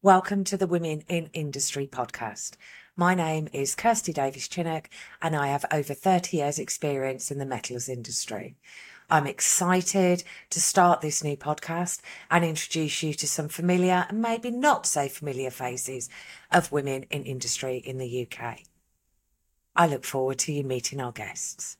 Welcome to the Women in Industry podcast. My name is Kirsty Davies-Chinnock, and I have over 30 years' experience in the metals industry. I'm excited to start this new podcast and introduce you to some familiar and maybe not so familiar faces of women in industry in the UK. I look forward to you meeting our guests.